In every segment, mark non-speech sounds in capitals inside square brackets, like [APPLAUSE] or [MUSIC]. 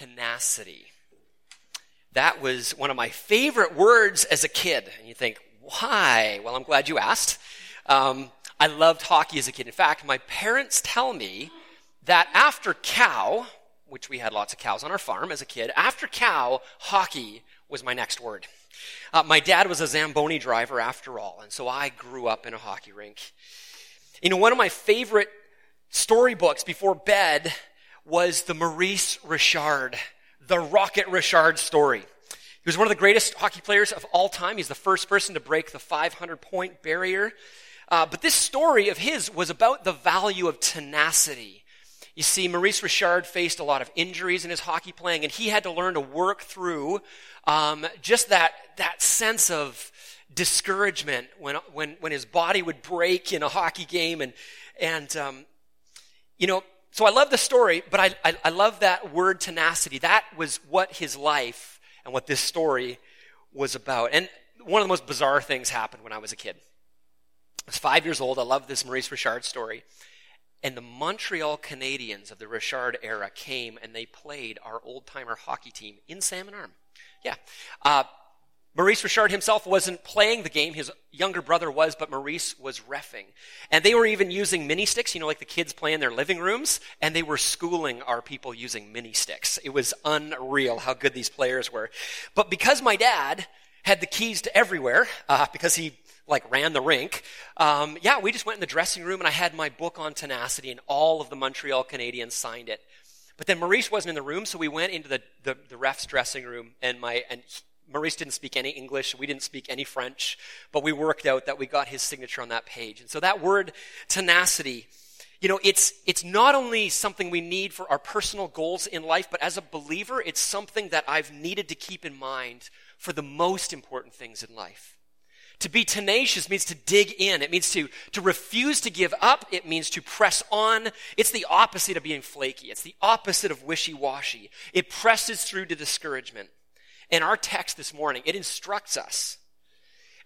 tenacity. That was one of my favorite words as a kid. And you think, why? Well, I'm glad you asked. Um, I loved hockey as a kid. In fact, my parents tell me that after cow, which we had lots of cows on our farm as a kid, after cow, hockey was my next word. Uh, my dad was a Zamboni driver after all, and so I grew up in a hockey rink. You know, one of my favorite storybooks before bed was the Maurice Richard, the Rocket Richard story. He was one of the greatest hockey players of all time. He's the first person to break the 500 point barrier. Uh, but this story of his was about the value of tenacity. You see, Maurice Richard faced a lot of injuries in his hockey playing, and he had to learn to work through um, just that, that sense of discouragement when, when, when his body would break in a hockey game. And, and um, you know, so I love the story, but I, I, I love that word tenacity. That was what his life and what this story was about. And one of the most bizarre things happened when I was a kid. I was five years old. I love this Maurice Richard story. And the Montreal Canadiens of the Richard era came and they played our old timer hockey team in Salmon Arm. Yeah. Uh, Maurice Richard himself wasn't playing the game. His younger brother was, but Maurice was refing. And they were even using mini sticks, you know, like the kids play in their living rooms, and they were schooling our people using mini sticks. It was unreal how good these players were. But because my dad had the keys to everywhere, uh, because he like ran the rink, um, yeah, we just went in the dressing room and I had my book on tenacity, and all of the Montreal Canadiens signed it. But then Maurice wasn't in the room, so we went into the, the, the ref's dressing room, and my and Maurice didn't speak any English, we didn't speak any French, but we worked out that we got his signature on that page. And so that word tenacity, you know, it's, it's not only something we need for our personal goals in life, but as a believer, it's something that I've needed to keep in mind for the most important things in life. To be tenacious means to dig in. It means to, to refuse to give up. It means to press on. It's the opposite of being flaky. It's the opposite of wishy-washy. It presses through to discouragement. In our text this morning, it instructs us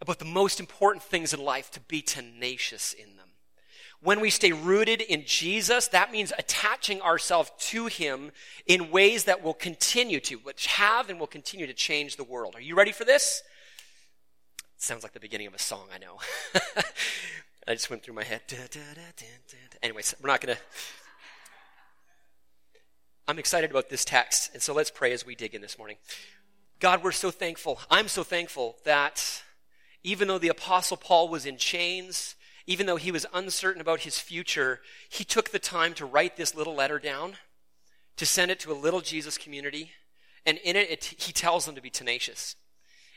about the most important things in life to be tenacious in them. When we stay rooted in Jesus, that means attaching ourselves to Him in ways that will continue to, which have and will continue to change the world. Are you ready for this? sounds like the beginning of a song, I know. [LAUGHS] I just went through my head. Anyways, we're not going to. I'm excited about this text, and so let's pray as we dig in this morning. God, we're so thankful. I'm so thankful that even though the Apostle Paul was in chains, even though he was uncertain about his future, he took the time to write this little letter down, to send it to a little Jesus community, and in it, it he tells them to be tenacious.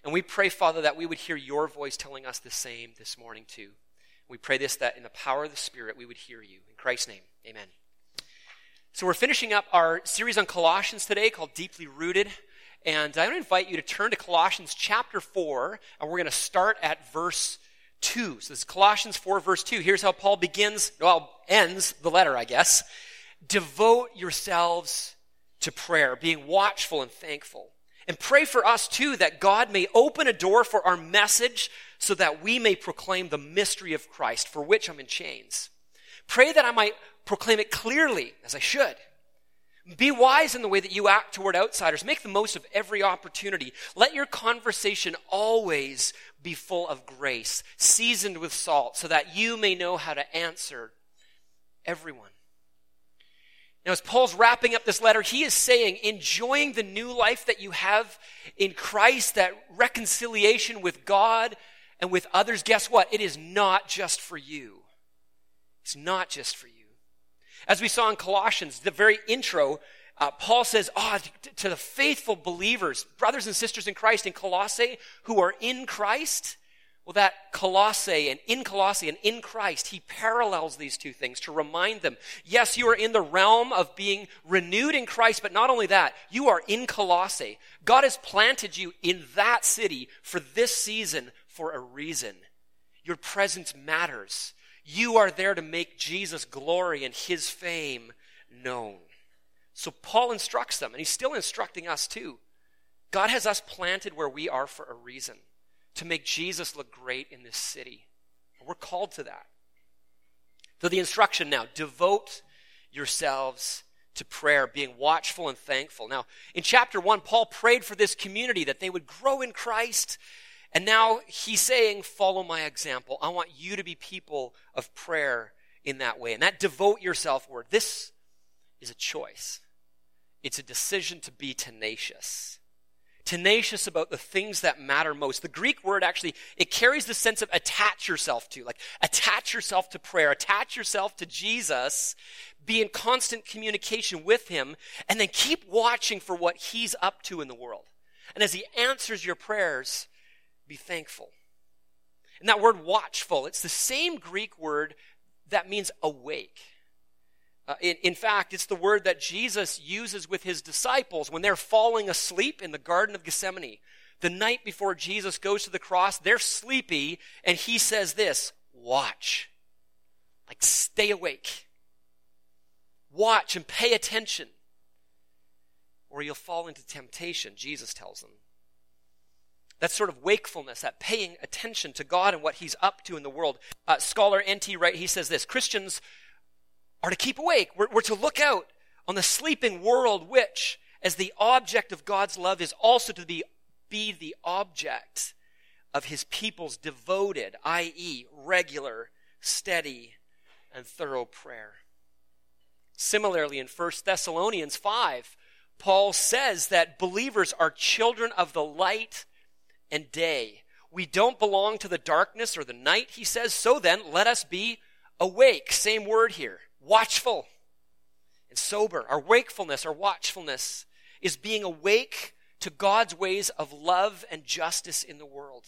And we pray, Father, that we would hear your voice telling us the same this morning, too. We pray this that in the power of the Spirit, we would hear you. In Christ's name, amen. So, we're finishing up our series on Colossians today called Deeply Rooted. And I want to invite you to turn to Colossians chapter 4, and we're going to start at verse 2. So this is Colossians 4, verse 2. Here's how Paul begins, well, ends the letter, I guess. Devote yourselves to prayer, being watchful and thankful. And pray for us too that God may open a door for our message so that we may proclaim the mystery of Christ, for which I'm in chains. Pray that I might proclaim it clearly as I should be wise in the way that you act toward outsiders. Make the most of every opportunity. Let your conversation always be full of grace, seasoned with salt, so that you may know how to answer everyone. Now, as Paul's wrapping up this letter, he is saying, enjoying the new life that you have in Christ, that reconciliation with God and with others, guess what? It is not just for you. It's not just for you. As we saw in Colossians, the very intro, uh, Paul says, oh, to the faithful believers, brothers and sisters in Christ in Colossae who are in Christ, well, that Colossae and in Colossae and in Christ, he parallels these two things to remind them, yes, you are in the realm of being renewed in Christ, but not only that, you are in Colossae. God has planted you in that city for this season for a reason. Your presence matters. You are there to make Jesus' glory and his fame known. So Paul instructs them, and he's still instructing us too. God has us planted where we are for a reason to make Jesus look great in this city. We're called to that. So the instruction now devote yourselves to prayer, being watchful and thankful. Now, in chapter 1, Paul prayed for this community that they would grow in Christ. And now he's saying, Follow my example. I want you to be people of prayer in that way. And that devote yourself word. This is a choice, it's a decision to be tenacious tenacious about the things that matter most. The Greek word actually, it carries the sense of attach yourself to, like attach yourself to prayer, attach yourself to Jesus, be in constant communication with him, and then keep watching for what he's up to in the world. And as he answers your prayers, be thankful. And that word watchful, it's the same Greek word that means awake. Uh, in, in fact, it's the word that Jesus uses with his disciples when they're falling asleep in the Garden of Gethsemane. The night before Jesus goes to the cross, they're sleepy, and he says this watch. Like, stay awake. Watch and pay attention, or you'll fall into temptation, Jesus tells them. That sort of wakefulness, that paying attention to God and what He's up to in the world. Uh, scholar N.T. Wright, he says this Christians are to keep awake. We're, we're to look out on the sleeping world, which, as the object of God's love, is also to be, be the object of his people's devoted, i.e., regular, steady, and thorough prayer. Similarly, in 1 Thessalonians 5, Paul says that believers are children of the light and day. We don't belong to the darkness or the night, he says. So then, let us be awake. Same word here watchful and sober. Our wakefulness, our watchfulness is being awake to God's ways of love and justice in the world.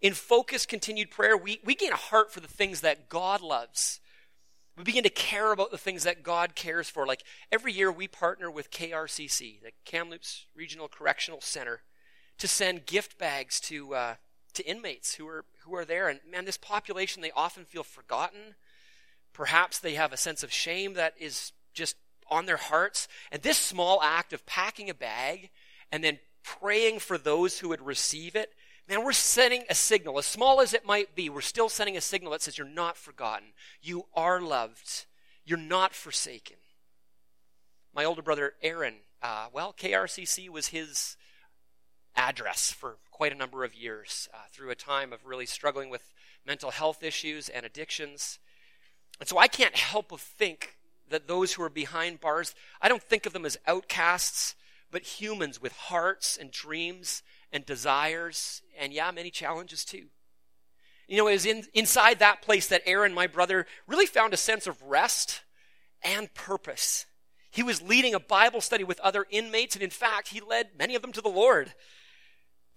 In focused, continued prayer, we, we gain a heart for the things that God loves. We begin to care about the things that God cares for. Like every year, we partner with KRCC, the Kamloops Regional Correctional Center, to send gift bags to, uh, to inmates who are, who are there. And man, this population, they often feel forgotten Perhaps they have a sense of shame that is just on their hearts. And this small act of packing a bag and then praying for those who would receive it, man, we're sending a signal. As small as it might be, we're still sending a signal that says you're not forgotten. You are loved. You're not forsaken. My older brother, Aaron, uh, well, KRCC was his address for quite a number of years uh, through a time of really struggling with mental health issues and addictions. And so I can't help but think that those who are behind bars, I don't think of them as outcasts, but humans with hearts and dreams and desires, and yeah, many challenges too. You know, it was in, inside that place that Aaron, my brother, really found a sense of rest and purpose. He was leading a Bible study with other inmates, and in fact, he led many of them to the Lord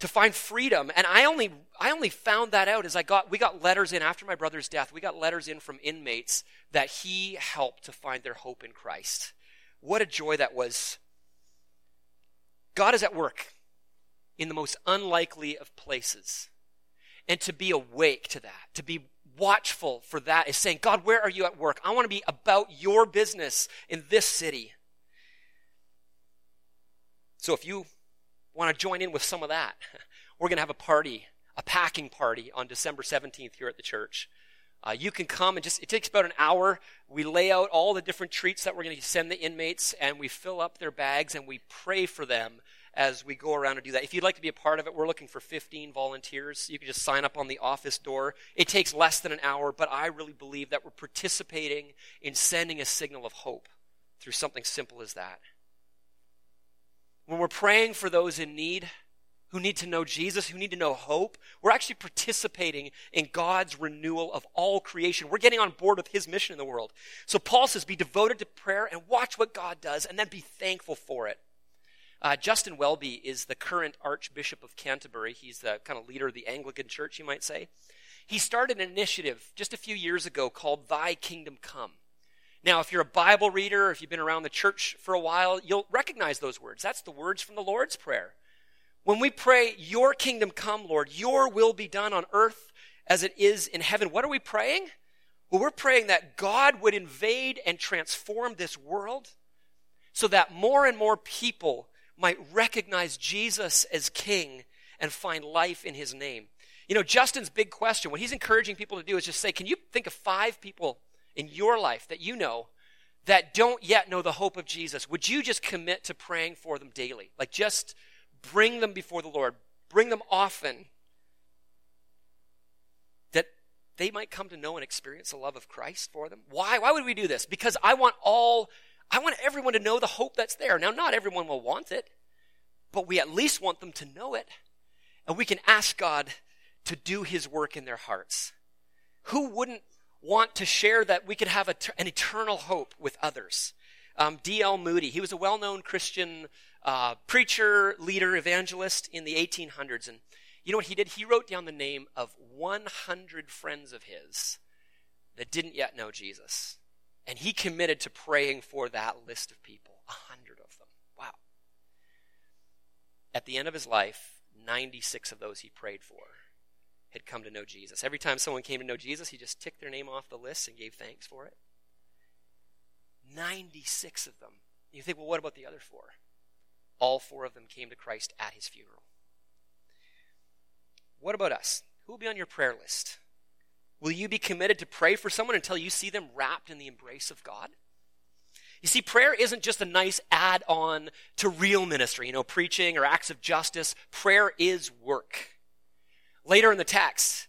to find freedom. And I only, I only found that out as I got, we got letters in after my brother's death. We got letters in from inmates that he helped to find their hope in Christ. What a joy that was. God is at work in the most unlikely of places. And to be awake to that, to be watchful for that is saying, God, where are you at work? I want to be about your business in this city. So if you want to join in with some of that, [LAUGHS] we're going to have a party, a packing party on December 17th here at the church. Uh, you can come and just, it takes about an hour. We lay out all the different treats that we're going to send the inmates, and we fill up their bags and we pray for them as we go around and do that. If you'd like to be a part of it, we're looking for 15 volunteers. You can just sign up on the office door. It takes less than an hour, but I really believe that we're participating in sending a signal of hope through something simple as that. When we're praying for those in need, who need to know Jesus, who need to know hope, we're actually participating in God's renewal of all creation. We're getting on board with his mission in the world. So Paul says, be devoted to prayer and watch what God does and then be thankful for it. Uh, Justin Welby is the current Archbishop of Canterbury. He's the kind of leader of the Anglican Church, you might say. He started an initiative just a few years ago called Thy Kingdom Come. Now, if you're a Bible reader, if you've been around the church for a while, you'll recognize those words. That's the words from the Lord's Prayer. When we pray, Your kingdom come, Lord, Your will be done on earth as it is in heaven, what are we praying? Well, we're praying that God would invade and transform this world so that more and more people might recognize Jesus as King and find life in His name. You know, Justin's big question, what he's encouraging people to do is just say, Can you think of five people in your life that you know that don't yet know the hope of Jesus, would you just commit to praying for them daily? Like just bring them before the Lord, bring them often, that they might come to know and experience the love of Christ for them. Why? Why would we do this? Because I want all, I want everyone to know the hope that's there. Now, not everyone will want it, but we at least want them to know it. And we can ask God to do his work in their hearts. Who wouldn't want to share that we could have a, an eternal hope with others? Um, D.L. Moody, he was a well known Christian uh, preacher, leader, evangelist in the 1800s. And you know what he did? He wrote down the name of 100 friends of his that didn't yet know Jesus. And he committed to praying for that list of people, 100 of them. Wow. At the end of his life, 96 of those he prayed for had come to know Jesus. Every time someone came to know Jesus, he just ticked their name off the list and gave thanks for it. 96 of them. You think, well, what about the other four? All four of them came to Christ at his funeral. What about us? Who will be on your prayer list? Will you be committed to pray for someone until you see them wrapped in the embrace of God? You see, prayer isn't just a nice add on to real ministry, you know, preaching or acts of justice. Prayer is work. Later in the text,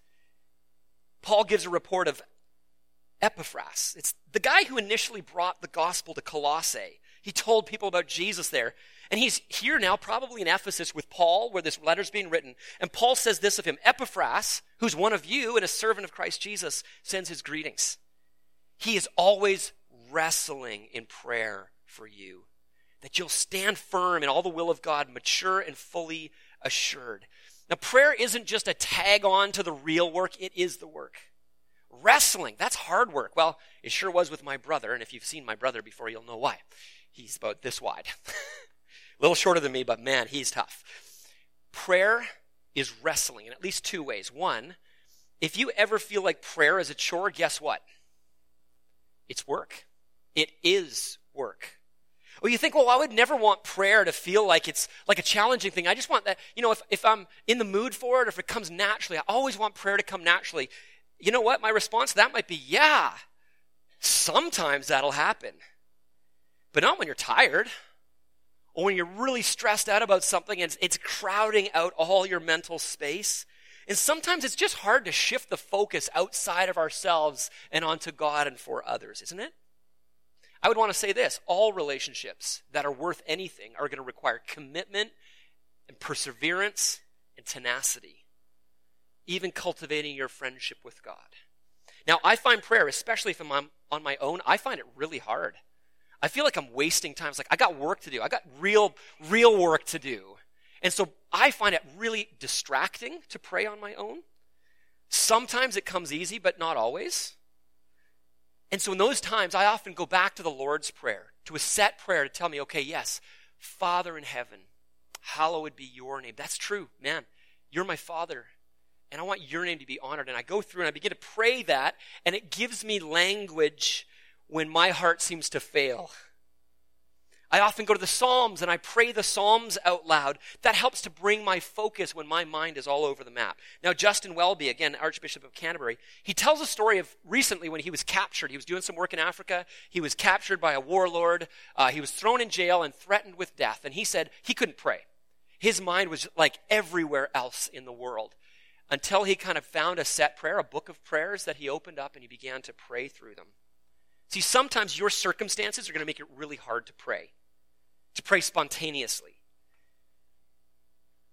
Paul gives a report of Epaphras. It's the guy who initially brought the gospel to Colossae. He told people about Jesus there. And he's here now, probably in Ephesus with Paul, where this letter's being written. And Paul says this of him Epaphras, who's one of you and a servant of Christ Jesus, sends his greetings. He is always wrestling in prayer for you, that you'll stand firm in all the will of God, mature and fully assured. Now, prayer isn't just a tag on to the real work, it is the work. Wrestling, that's hard work. Well, it sure was with my brother, and if you've seen my brother before, you'll know why. He's about this wide. a [LAUGHS] little shorter than me, but man, he's tough. Prayer is wrestling in at least two ways. One, if you ever feel like prayer is a chore, guess what? It's work. It is work. Well, you think, well, I would never want prayer to feel like it's like a challenging thing. I just want that, you know, if, if I'm in the mood for it, or if it comes naturally, I always want prayer to come naturally. You know what? My response to that might be, yeah, sometimes that'll happen. But not when you're tired or when you're really stressed out about something and it's crowding out all your mental space. And sometimes it's just hard to shift the focus outside of ourselves and onto God and for others, isn't it? I would want to say this all relationships that are worth anything are going to require commitment and perseverance and tenacity, even cultivating your friendship with God. Now, I find prayer, especially if I'm on my own, I find it really hard. I feel like I'm wasting time. It's like I got work to do. I got real, real work to do. And so I find it really distracting to pray on my own. Sometimes it comes easy, but not always. And so in those times, I often go back to the Lord's Prayer, to a set prayer to tell me, okay, yes, Father in heaven, hallowed be your name. That's true, man. You're my Father, and I want your name to be honored. And I go through and I begin to pray that, and it gives me language when my heart seems to fail. I often go to the Psalms and I pray the Psalms out loud. That helps to bring my focus when my mind is all over the map. Now, Justin Welby, again, Archbishop of Canterbury, he tells a story of recently when he was captured. He was doing some work in Africa. He was captured by a warlord. Uh, he was thrown in jail and threatened with death. And he said he couldn't pray. His mind was like everywhere else in the world until he kind of found a set prayer, a book of prayers that he opened up and he began to pray through them. See, sometimes your circumstances are going to make it really hard to pray to pray spontaneously.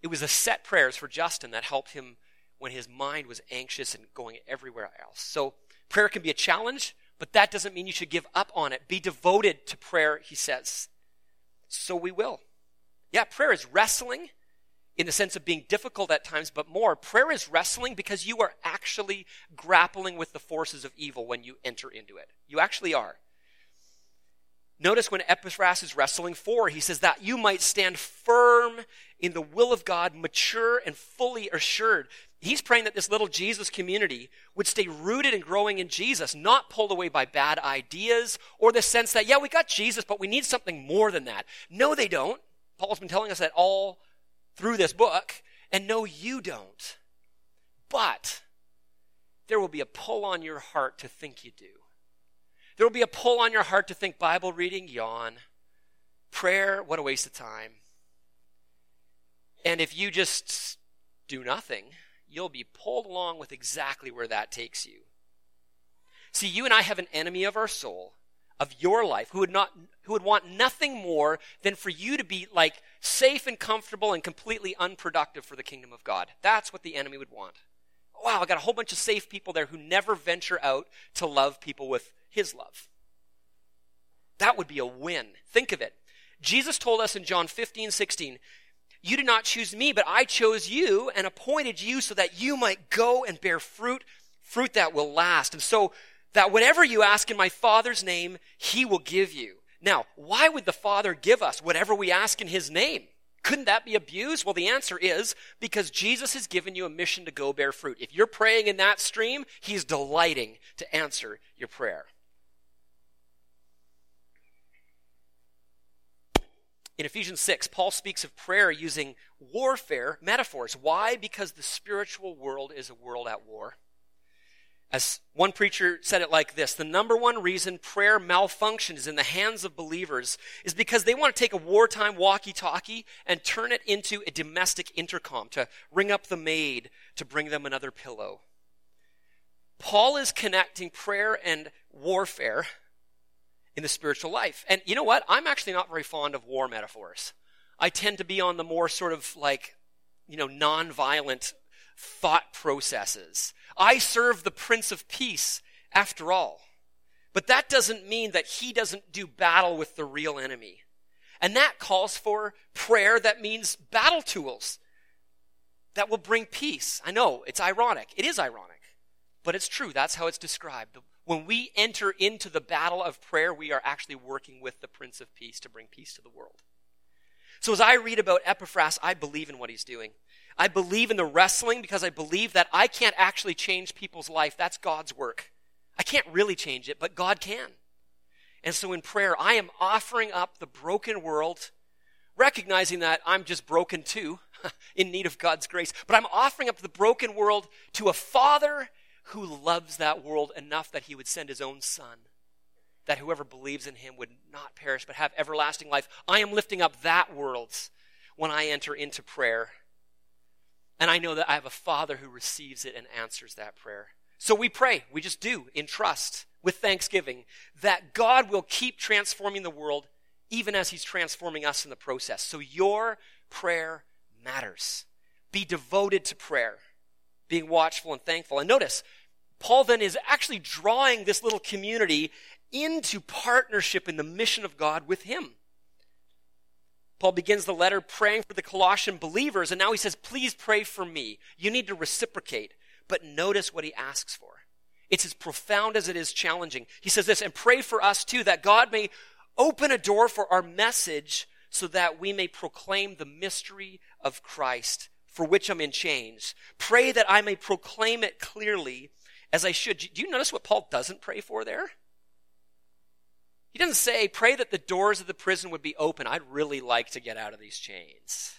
It was the set prayers for Justin that helped him when his mind was anxious and going everywhere else. So prayer can be a challenge, but that doesn't mean you should give up on it. Be devoted to prayer, he says. So we will. Yeah, prayer is wrestling in the sense of being difficult at times, but more, prayer is wrestling because you are actually grappling with the forces of evil when you enter into it. You actually are. Notice when Epaphras is wrestling for, he says that you might stand firm in the will of God, mature and fully assured. He's praying that this little Jesus community would stay rooted and growing in Jesus, not pulled away by bad ideas or the sense that, yeah, we got Jesus, but we need something more than that. No, they don't. Paul's been telling us that all through this book, and no, you don't. But there will be a pull on your heart to think you do There will be a pull on your heart to think Bible reading, yawn. Prayer, what a waste of time. And if you just do nothing, you'll be pulled along with exactly where that takes you. See, you and I have an enemy of our soul, of your life, who would not who would want nothing more than for you to be like safe and comfortable and completely unproductive for the kingdom of God. That's what the enemy would want. Wow, I got a whole bunch of safe people there who never venture out to love people with his love. That would be a win. Think of it. Jesus told us in John 15, 16, You did not choose me, but I chose you and appointed you so that you might go and bear fruit, fruit that will last. And so that whatever you ask in my Father's name, he will give you. Now, why would the Father give us whatever we ask in his name? Couldn't that be abused? Well, the answer is because Jesus has given you a mission to go bear fruit. If you're praying in that stream, he's delighting to answer your prayer. In Ephesians 6, Paul speaks of prayer using warfare metaphors. Why? Because the spiritual world is a world at war. As one preacher said it like this the number one reason prayer malfunctions in the hands of believers is because they want to take a wartime walkie talkie and turn it into a domestic intercom to ring up the maid to bring them another pillow. Paul is connecting prayer and warfare in the spiritual life. And you know what? I'm actually not very fond of war metaphors. I tend to be on the more sort of like, you know, non-violent thought processes. I serve the Prince of Peace after all. But that doesn't mean that he doesn't do battle with the real enemy. And that calls for prayer that means battle tools that will bring peace. I know, it's ironic. It is ironic, but it's true. That's how it's described. When we enter into the battle of prayer, we are actually working with the Prince of Peace to bring peace to the world. So as I read about Epaphras, I believe in what he's doing. I believe in the wrestling because I believe that I can't actually change people's life. That's God's work. I can't really change it, but God can. And so in prayer, I am offering up the broken world, recognizing that I'm just broken too, [LAUGHS] in need of God's grace. But I'm offering up the broken world to a Father who loves that world enough that he would send his own Son, that whoever believes in him would not perish but have everlasting life. I am lifting up that world when I enter into prayer. And I know that I have a Father who receives it and answers that prayer. So we pray, we just do in trust with thanksgiving that God will keep transforming the world even as He's transforming us in the process. So your prayer matters. Be devoted to prayer, being watchful and thankful. And notice, Paul then is actually drawing this little community into partnership in the mission of God with him. Paul begins the letter praying for the Colossian believers, and now he says, Please pray for me. You need to reciprocate. But notice what he asks for. It's as profound as it is challenging. He says this, and pray for us too, that God may open a door for our message so that we may proclaim the mystery of Christ, for which I'm in chains. Pray that I may proclaim it clearly as I should. Do you notice what Paul doesn't pray for there? He doesn't say, pray that the doors of the prison would be open. I'd really like to get out of these chains.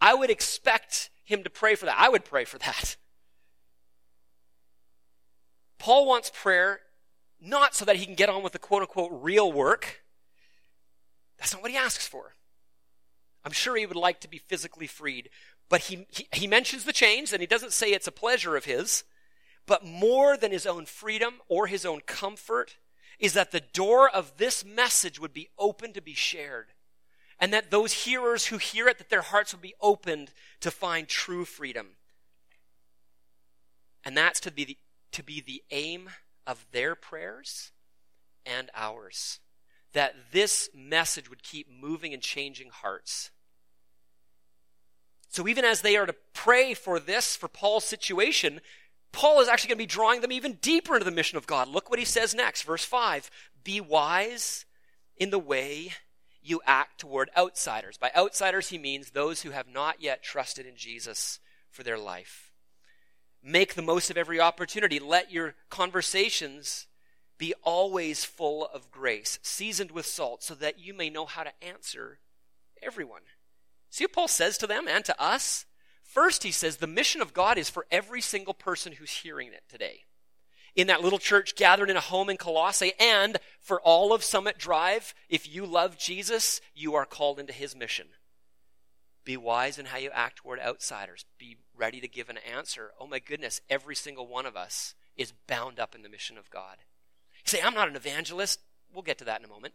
I would expect him to pray for that. I would pray for that. Paul wants prayer not so that he can get on with the quote unquote real work. That's not what he asks for. I'm sure he would like to be physically freed, but he, he, he mentions the chains and he doesn't say it's a pleasure of his. But more than his own freedom or his own comfort, is that the door of this message would be open to be shared. And that those hearers who hear it, that their hearts would be opened to find true freedom. And that's to be the, to be the aim of their prayers and ours. That this message would keep moving and changing hearts. So even as they are to pray for this, for Paul's situation, Paul is actually going to be drawing them even deeper into the mission of God. Look what he says next, verse 5. Be wise in the way you act toward outsiders. By outsiders, he means those who have not yet trusted in Jesus for their life. Make the most of every opportunity. Let your conversations be always full of grace, seasoned with salt, so that you may know how to answer everyone. See what Paul says to them and to us? First, he says the mission of God is for every single person who's hearing it today. in that little church gathered in a home in Colossae, and for all of Summit Drive, if you love Jesus, you are called into his mission. Be wise in how you act toward outsiders. Be ready to give an answer. Oh my goodness, every single one of us is bound up in the mission of God. You say, I'm not an evangelist. We'll get to that in a moment.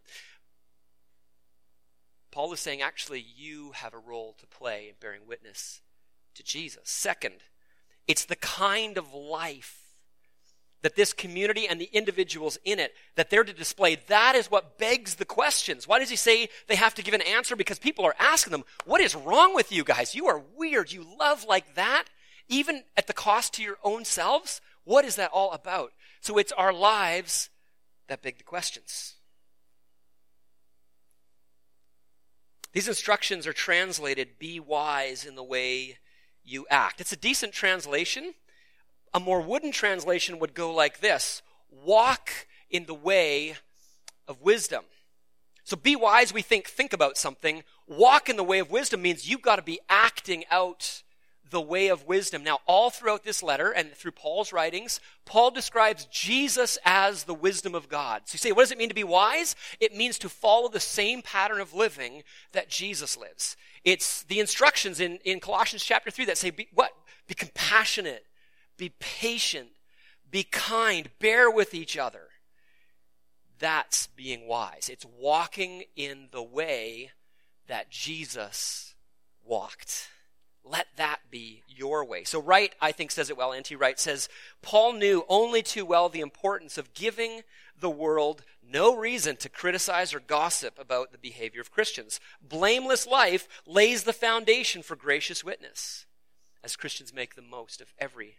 Paul is saying, actually, you have a role to play in bearing witness to Jesus. Second, it's the kind of life that this community and the individuals in it that they're to display that is what begs the questions. Why does he say they have to give an answer? Because people are asking them what is wrong with you guys? You are weird. You love like that. Even at the cost to your own selves? What is that all about? So it's our lives that beg the questions. These instructions are translated be wise in the way you act it's a decent translation a more wooden translation would go like this Walk in the way of wisdom. So be wise, we think, think about something. Walk in the way of wisdom means you've got to be acting out the way of wisdom. Now, all throughout this letter and through Paul's writings, Paul describes Jesus as the wisdom of God. So you say, what does it mean to be wise? It means to follow the same pattern of living that Jesus lives. It's the instructions in, in Colossians chapter 3 that say, be, what? Be compassionate, be patient, be kind, bear with each other. That's being wise. It's walking in the way that Jesus walked. Let that be your way. So Wright, I think, says it well. N.T. Wright says, Paul knew only too well the importance of giving the world no reason to criticize or gossip about the behavior of Christians. Blameless life lays the foundation for gracious witness as Christians make the most of every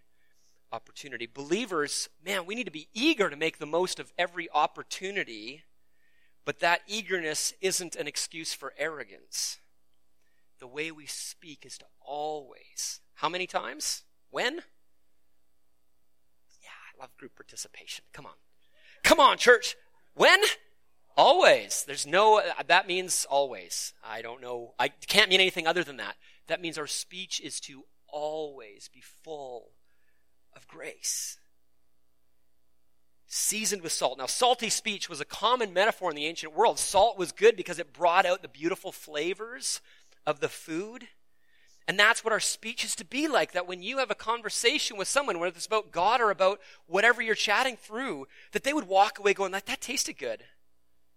opportunity. Believers, man, we need to be eager to make the most of every opportunity, but that eagerness isn't an excuse for arrogance. The way we speak is to always. How many times? When? Yeah, I love group participation. Come on. Come on, church. When? Always. There's no, uh, that means always. I don't know. I can't mean anything other than that. That means our speech is to always be full of grace. Seasoned with salt. Now, salty speech was a common metaphor in the ancient world. Salt was good because it brought out the beautiful flavors of the food. And that's what our speech is to be like. That when you have a conversation with someone, whether it's about God or about whatever you're chatting through, that they would walk away going, that, that tasted good.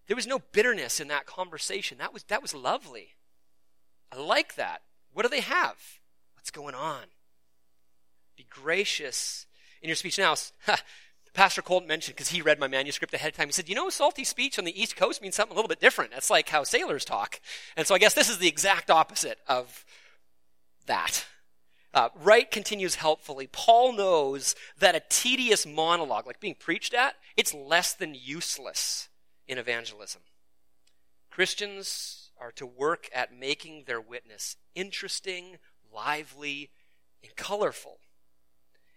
There was no bitterness in that conversation. That was, that was lovely. I like that. What do they have? What's going on? Be gracious in your speech. Now, [LAUGHS] Pastor Colton mentioned, because he read my manuscript ahead of time, he said, You know, salty speech on the East Coast means something a little bit different. That's like how sailors talk. And so I guess this is the exact opposite of that. Uh, Wright continues helpfully. Paul knows that a tedious monologue, like being preached at, it's less than useless in evangelism. Christians are to work at making their witness interesting, lively, and colorful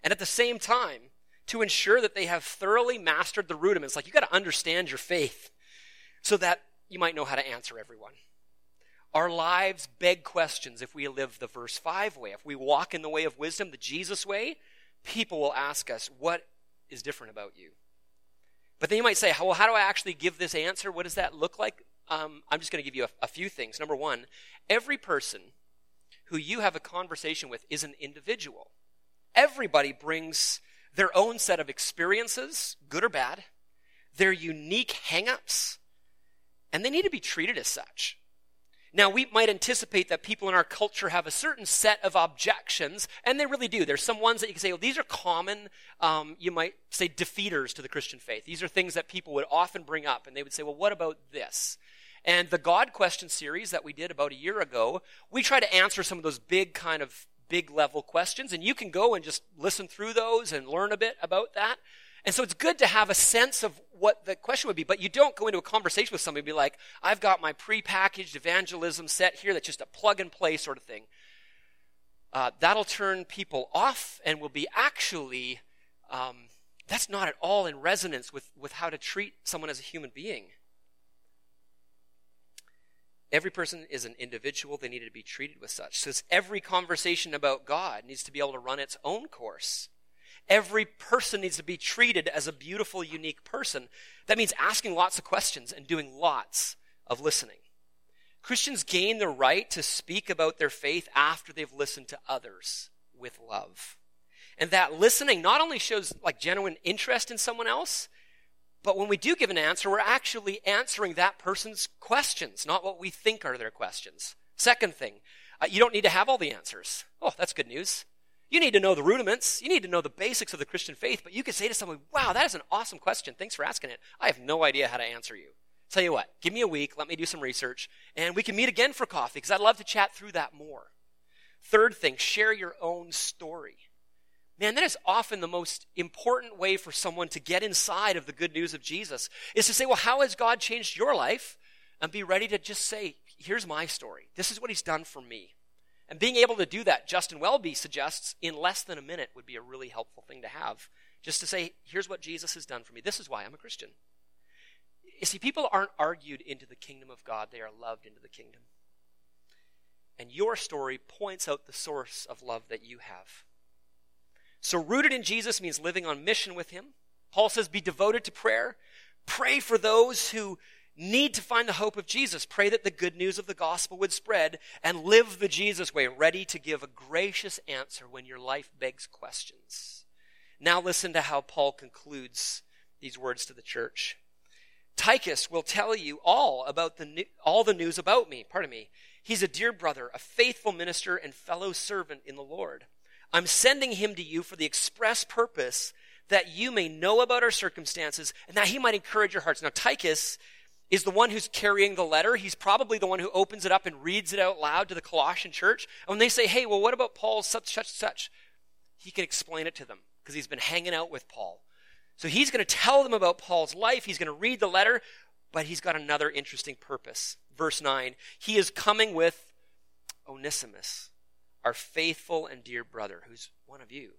and at the same time, to ensure that they have thoroughly mastered the rudiments. Like you got to understand your faith so that you might know how to answer everyone. Our lives beg questions if we live the verse 5 way. If we walk in the way of wisdom, the Jesus way, people will ask us, What is different about you? But then you might say, Well, how do I actually give this answer? What does that look like? Um, I'm just going to give you a, a few things. Number one, every person who you have a conversation with is an individual. Everybody brings their own set of experiences, good or bad, their unique hangups, and they need to be treated as such. Now, we might anticipate that people in our culture have a certain set of objections, and they really do. There's some ones that you can say, well, these are common, um, you might say, defeaters to the Christian faith. These are things that people would often bring up, and they would say, well, what about this? And the God question series that we did about a year ago, we try to answer some of those big kind of big level questions, and you can go and just listen through those and learn a bit about that. And so it's good to have a sense of what the question would be, but you don't go into a conversation with somebody and be like, I've got my prepackaged evangelism set here that's just a plug and play sort of thing. Uh, that'll turn people off and will be actually, um, that's not at all in resonance with, with how to treat someone as a human being. Every person is an individual. They need to be treated with such. So every conversation about God needs to be able to run its own course. every person needs to be treated as a beautiful, unique person. That means asking lots of questions and doing lots of listening. Christians gain the right to speak about their faith after they've listened to others with love. And that listening not only shows like genuine interest in someone else, but when we do give an answer, we're actually answering that person's questions, not what we think are their questions. Second thing, uh, you don't need to have all the answers. Oh, that's good news. You need to know the rudiments. You need to know the basics of the Christian faith, but you could say to someone, wow, that is an awesome question. Thanks for asking it. I have no idea how to answer you. Tell you what, give me a week, let me do some research, and we can meet again for coffee because I'd love to chat through that more. Third thing, share your own story. Man, that is often the most important way for someone to get inside of the good news of Jesus is to say, well, how has God changed your life? And be ready to just say, here's my story. This is what he's done for me. And being able to do that, Justin Welby suggests in less than a minute would be a really helpful thing to have. Just to say, here's what Jesus has done for me. This is why I'm a Christian. You see, people aren't argued into the kingdom of God, they are loved into the kingdom. And your story points out the source of love that you have. So, rooted in Jesus means living on mission with Him. Paul says, be devoted to prayer. Pray for those who need to find the hope of Jesus. Pray that the good news of the gospel would spread and live the Jesus way, ready to give a gracious answer when your life begs questions. Now, listen to how Paul concludes these words to the church. Tychicus will tell you all about the all the news about me. Pardon me. He's a dear brother, a faithful minister, and fellow servant in the Lord. I'm sending him to you for the express purpose that you may know about our circumstances and that he might encourage your hearts. Now, Tychicus is the one who's carrying the letter. He's probably the one who opens it up and reads it out loud to the Colossian church. And when they say, hey, well, what about Paul's such, such, such? He can explain it to them because he's been hanging out with Paul. So he's going to tell them about Paul's life. He's going to read the letter, but he's got another interesting purpose. Verse 9 He is coming with Onesimus our faithful and dear brother, who's one of you.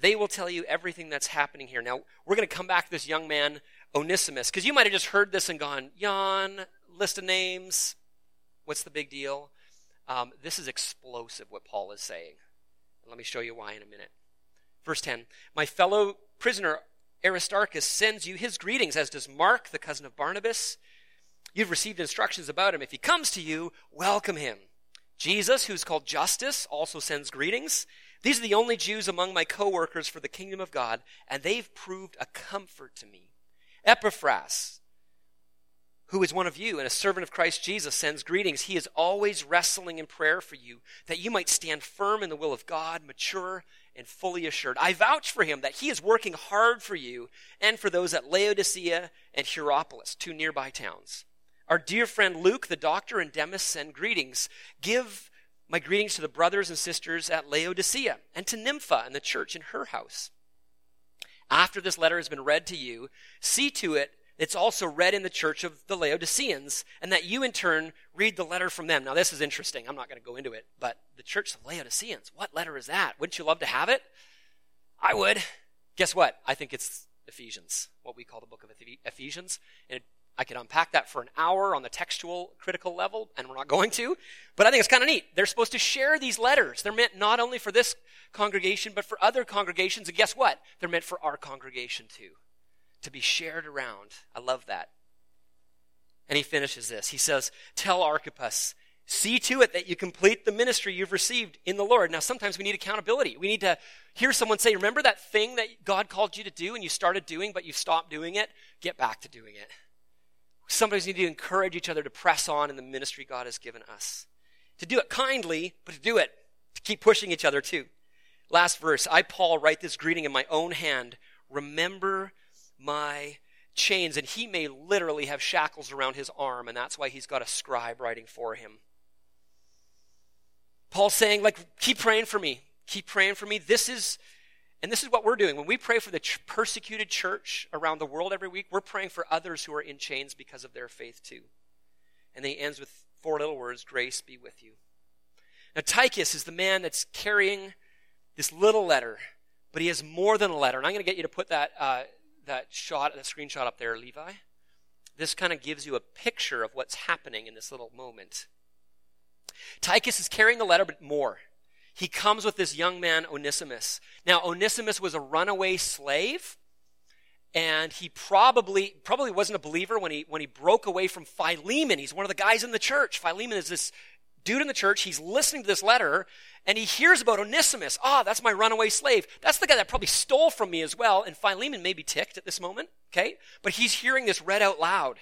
They will tell you everything that's happening here. Now, we're going to come back to this young man, Onesimus, because you might have just heard this and gone, Jan, list of names, what's the big deal? Um, this is explosive what Paul is saying. Let me show you why in a minute. Verse 10 My fellow prisoner Aristarchus sends you his greetings, as does Mark, the cousin of Barnabas. You've received instructions about him. If he comes to you, welcome him. Jesus, who's called Justus, also sends greetings. These are the only Jews among my co-workers for the kingdom of God, and they've proved a comfort to me. Epaphras, who is one of you and a servant of Christ Jesus, sends greetings. He is always wrestling in prayer for you, that you might stand firm in the will of God, mature and fully assured. I vouch for him that he is working hard for you and for those at Laodicea and Hierapolis, two nearby towns. Our dear friend Luke, the doctor, and Demas send greetings. Give my greetings to the brothers and sisters at Laodicea and to Nympha and the church in her house. After this letter has been read to you, see to it it's also read in the church of the Laodiceans, and that you in turn read the letter from them. Now, this is interesting. I'm not going to go into it, but the church of the Laodiceans, what letter is that? Wouldn't you love to have it? I would. Guess what? I think it's Ephesians, what we call the book of Ephesians. And it I could unpack that for an hour on the textual critical level, and we're not going to. But I think it's kind of neat. They're supposed to share these letters. They're meant not only for this congregation, but for other congregations. And guess what? They're meant for our congregation too, to be shared around. I love that. And he finishes this. He says, Tell Archippus, see to it that you complete the ministry you've received in the Lord. Now, sometimes we need accountability. We need to hear someone say, Remember that thing that God called you to do and you started doing, but you stopped doing it? Get back to doing it. Sometimes need to encourage each other to press on in the ministry God has given us. To do it kindly, but to do it, to keep pushing each other too. Last verse I, Paul, write this greeting in my own hand. Remember my chains. And he may literally have shackles around his arm, and that's why he's got a scribe writing for him. Paul's saying, like, keep praying for me. Keep praying for me. This is and this is what we're doing. When we pray for the ch- persecuted church around the world every week, we're praying for others who are in chains because of their faith too. And then he ends with four little words grace be with you. Now, Tychicus is the man that's carrying this little letter, but he has more than a letter. And I'm going to get you to put that, uh, that shot, that screenshot up there, Levi. This kind of gives you a picture of what's happening in this little moment. Tychicus is carrying the letter, but more. He comes with this young man, Onesimus. Now, Onesimus was a runaway slave, and he probably, probably wasn't a believer when he, when he broke away from Philemon. He's one of the guys in the church. Philemon is this dude in the church. He's listening to this letter, and he hears about Onesimus. Ah, oh, that's my runaway slave. That's the guy that probably stole from me as well. And Philemon may be ticked at this moment, okay? But he's hearing this read out loud.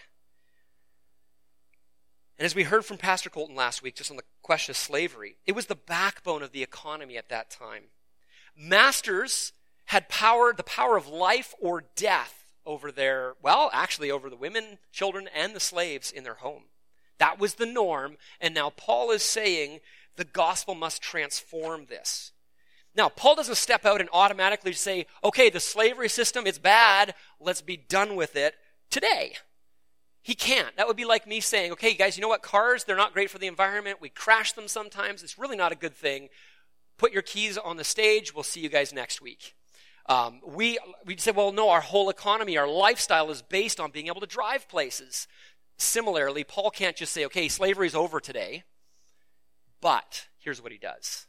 And as we heard from Pastor Colton last week, just on the question of slavery, it was the backbone of the economy at that time. Masters had power, the power of life or death over their, well, actually over the women, children, and the slaves in their home. That was the norm. And now Paul is saying the gospel must transform this. Now, Paul doesn't step out and automatically say, okay, the slavery system, it's bad. Let's be done with it today. He can't. That would be like me saying, okay, guys, you know what? Cars, they're not great for the environment. We crash them sometimes. It's really not a good thing. Put your keys on the stage. We'll see you guys next week. Um, we, we say, well, no, our whole economy, our lifestyle is based on being able to drive places. Similarly, Paul can't just say, okay, slavery's over today. But here's what he does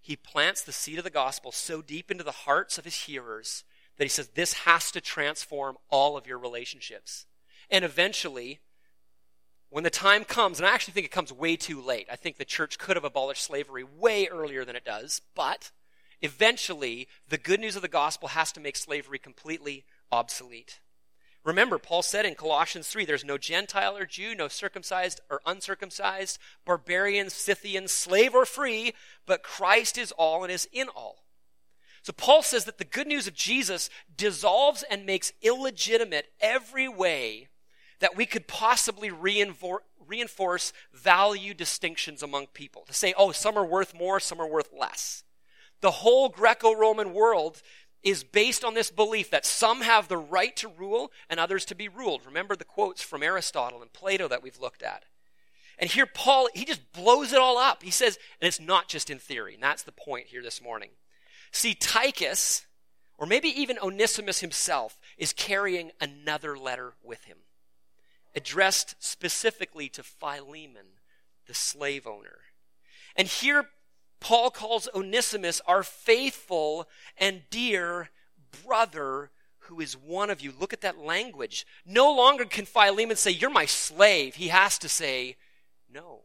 he plants the seed of the gospel so deep into the hearts of his hearers that he says, this has to transform all of your relationships. And eventually, when the time comes, and I actually think it comes way too late, I think the church could have abolished slavery way earlier than it does, but eventually, the good news of the gospel has to make slavery completely obsolete. Remember, Paul said in Colossians 3 there's no Gentile or Jew, no circumcised or uncircumcised, barbarian, Scythian, slave or free, but Christ is all and is in all. So Paul says that the good news of Jesus dissolves and makes illegitimate every way that we could possibly reinforce, value distinctions among people. To say, oh, some are worth more, some are worth less. The whole Greco Roman world is based on this belief that some have the right to rule and others to be ruled. Remember the quotes from Aristotle and Plato that we've looked at. And here, Paul, he just blows it all up. He says, and it's not just in theory, and that's the point here this morning. See, Tychicus, or maybe even Onesimus himself, is carrying another letter with him addressed specifically to Philemon, the slave owner. And here, Paul calls Onesimus our faithful and dear brother who is one of you. Look at that language. No longer can Philemon say, You're my slave. He has to say, No,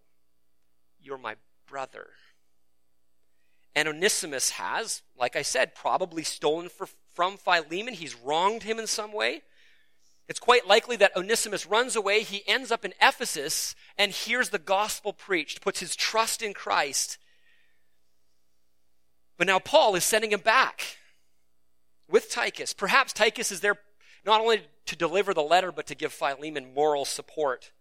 you're my brother. And Onesimus has, like I said, probably stolen for, from Philemon. He's wronged him in some way. It's quite likely that Onesimus runs away. He ends up in Ephesus and hears the gospel preached, puts his trust in Christ. But now Paul is sending him back with Tychicus. Perhaps Tychicus is there not only to deliver the letter, but to give Philemon moral support,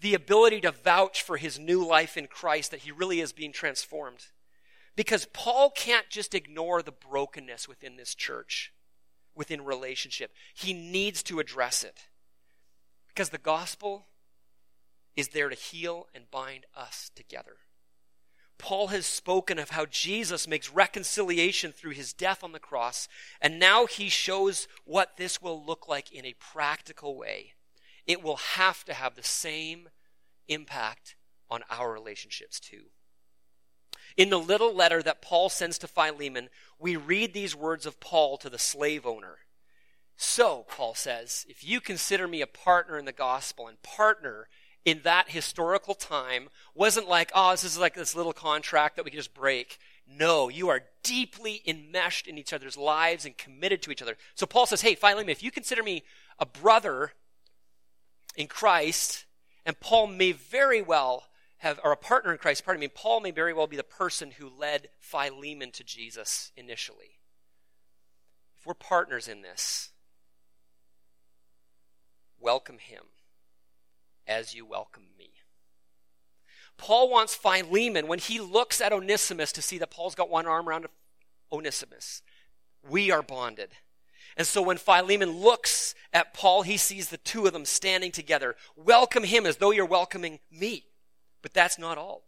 the ability to vouch for his new life in Christ, that he really is being transformed. Because Paul can't just ignore the brokenness within this church within relationship. He needs to address it. Because the gospel is there to heal and bind us together. Paul has spoken of how Jesus makes reconciliation through his death on the cross, and now he shows what this will look like in a practical way. It will have to have the same impact on our relationships too. In the little letter that Paul sends to Philemon, we read these words of Paul to the slave owner. So, Paul says, if you consider me a partner in the gospel, and partner in that historical time wasn't like, oh, this is like this little contract that we can just break. No, you are deeply enmeshed in each other's lives and committed to each other. So Paul says, hey, Philemon, if you consider me a brother in Christ, and Paul may very well have, or a partner in Christ, pardon me, Paul may very well be the person who led Philemon to Jesus initially. If we're partners in this, welcome him as you welcome me. Paul wants Philemon, when he looks at Onesimus to see that Paul's got one arm around Onesimus, we are bonded. And so when Philemon looks at Paul, he sees the two of them standing together. Welcome him as though you're welcoming me. But that's not all.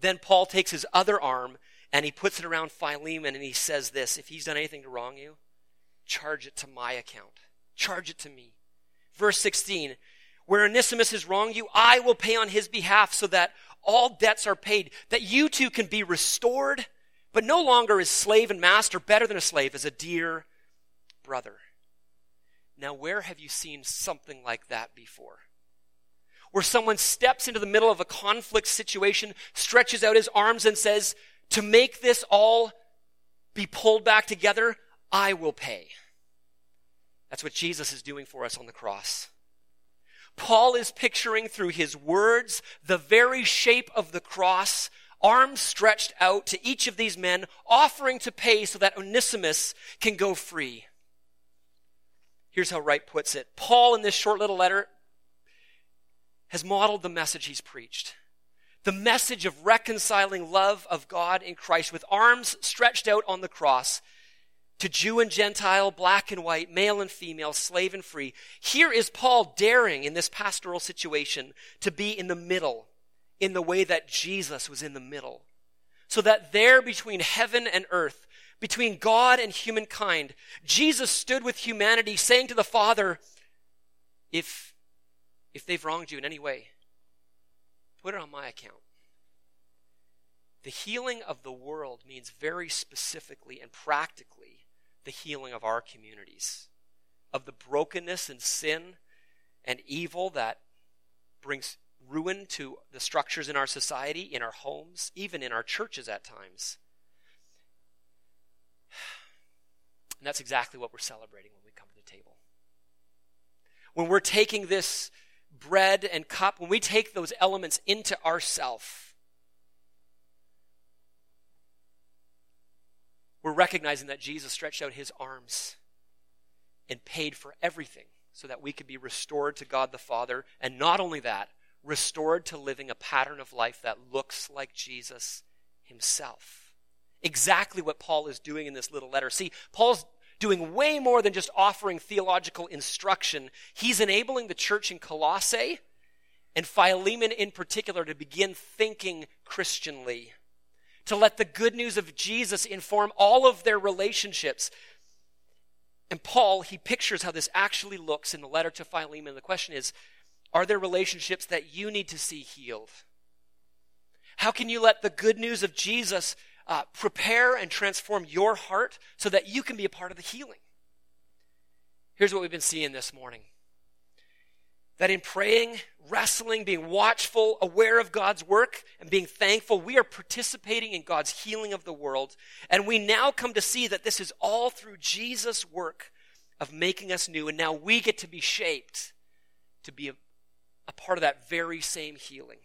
Then Paul takes his other arm and he puts it around Philemon and he says this If he's done anything to wrong you, charge it to my account. Charge it to me. Verse 16 Where Onesimus has wronged you, I will pay on his behalf so that all debts are paid, that you too can be restored But no longer is slave and master better than a slave, as a dear brother. Now, where have you seen something like that before? Where someone steps into the middle of a conflict situation, stretches out his arms, and says, To make this all be pulled back together, I will pay. That's what Jesus is doing for us on the cross. Paul is picturing through his words the very shape of the cross, arms stretched out to each of these men, offering to pay so that Onesimus can go free. Here's how Wright puts it Paul, in this short little letter, has modeled the message he's preached. The message of reconciling love of God in Christ with arms stretched out on the cross to Jew and Gentile, black and white, male and female, slave and free. Here is Paul daring in this pastoral situation to be in the middle in the way that Jesus was in the middle. So that there between heaven and earth, between God and humankind, Jesus stood with humanity saying to the Father, if, if they've wronged you in any way, put it on my account. The healing of the world means very specifically and practically the healing of our communities, of the brokenness and sin and evil that brings ruin to the structures in our society, in our homes, even in our churches at times. And that's exactly what we're celebrating when we come to the table. When we're taking this bread and cup, when we take those elements into ourself, we're recognizing that Jesus stretched out his arms and paid for everything so that we could be restored to God the Father. And not only that, restored to living a pattern of life that looks like Jesus himself. Exactly what Paul is doing in this little letter. See, Paul's doing way more than just offering theological instruction. He's enabling the church in Colossae and Philemon in particular to begin thinking Christianly to let the good news of Jesus inform all of their relationships. And Paul, he pictures how this actually looks in the letter to Philemon. The question is Are there relationships that you need to see healed? How can you let the good news of Jesus uh, prepare and transform your heart so that you can be a part of the healing? Here's what we've been seeing this morning that in praying, wrestling, being watchful, aware of God's work, and being thankful, we are participating in God's healing of the world. And we now come to see that this is all through Jesus' work of making us new. And now we get to be shaped to be a, a part of that very same healing.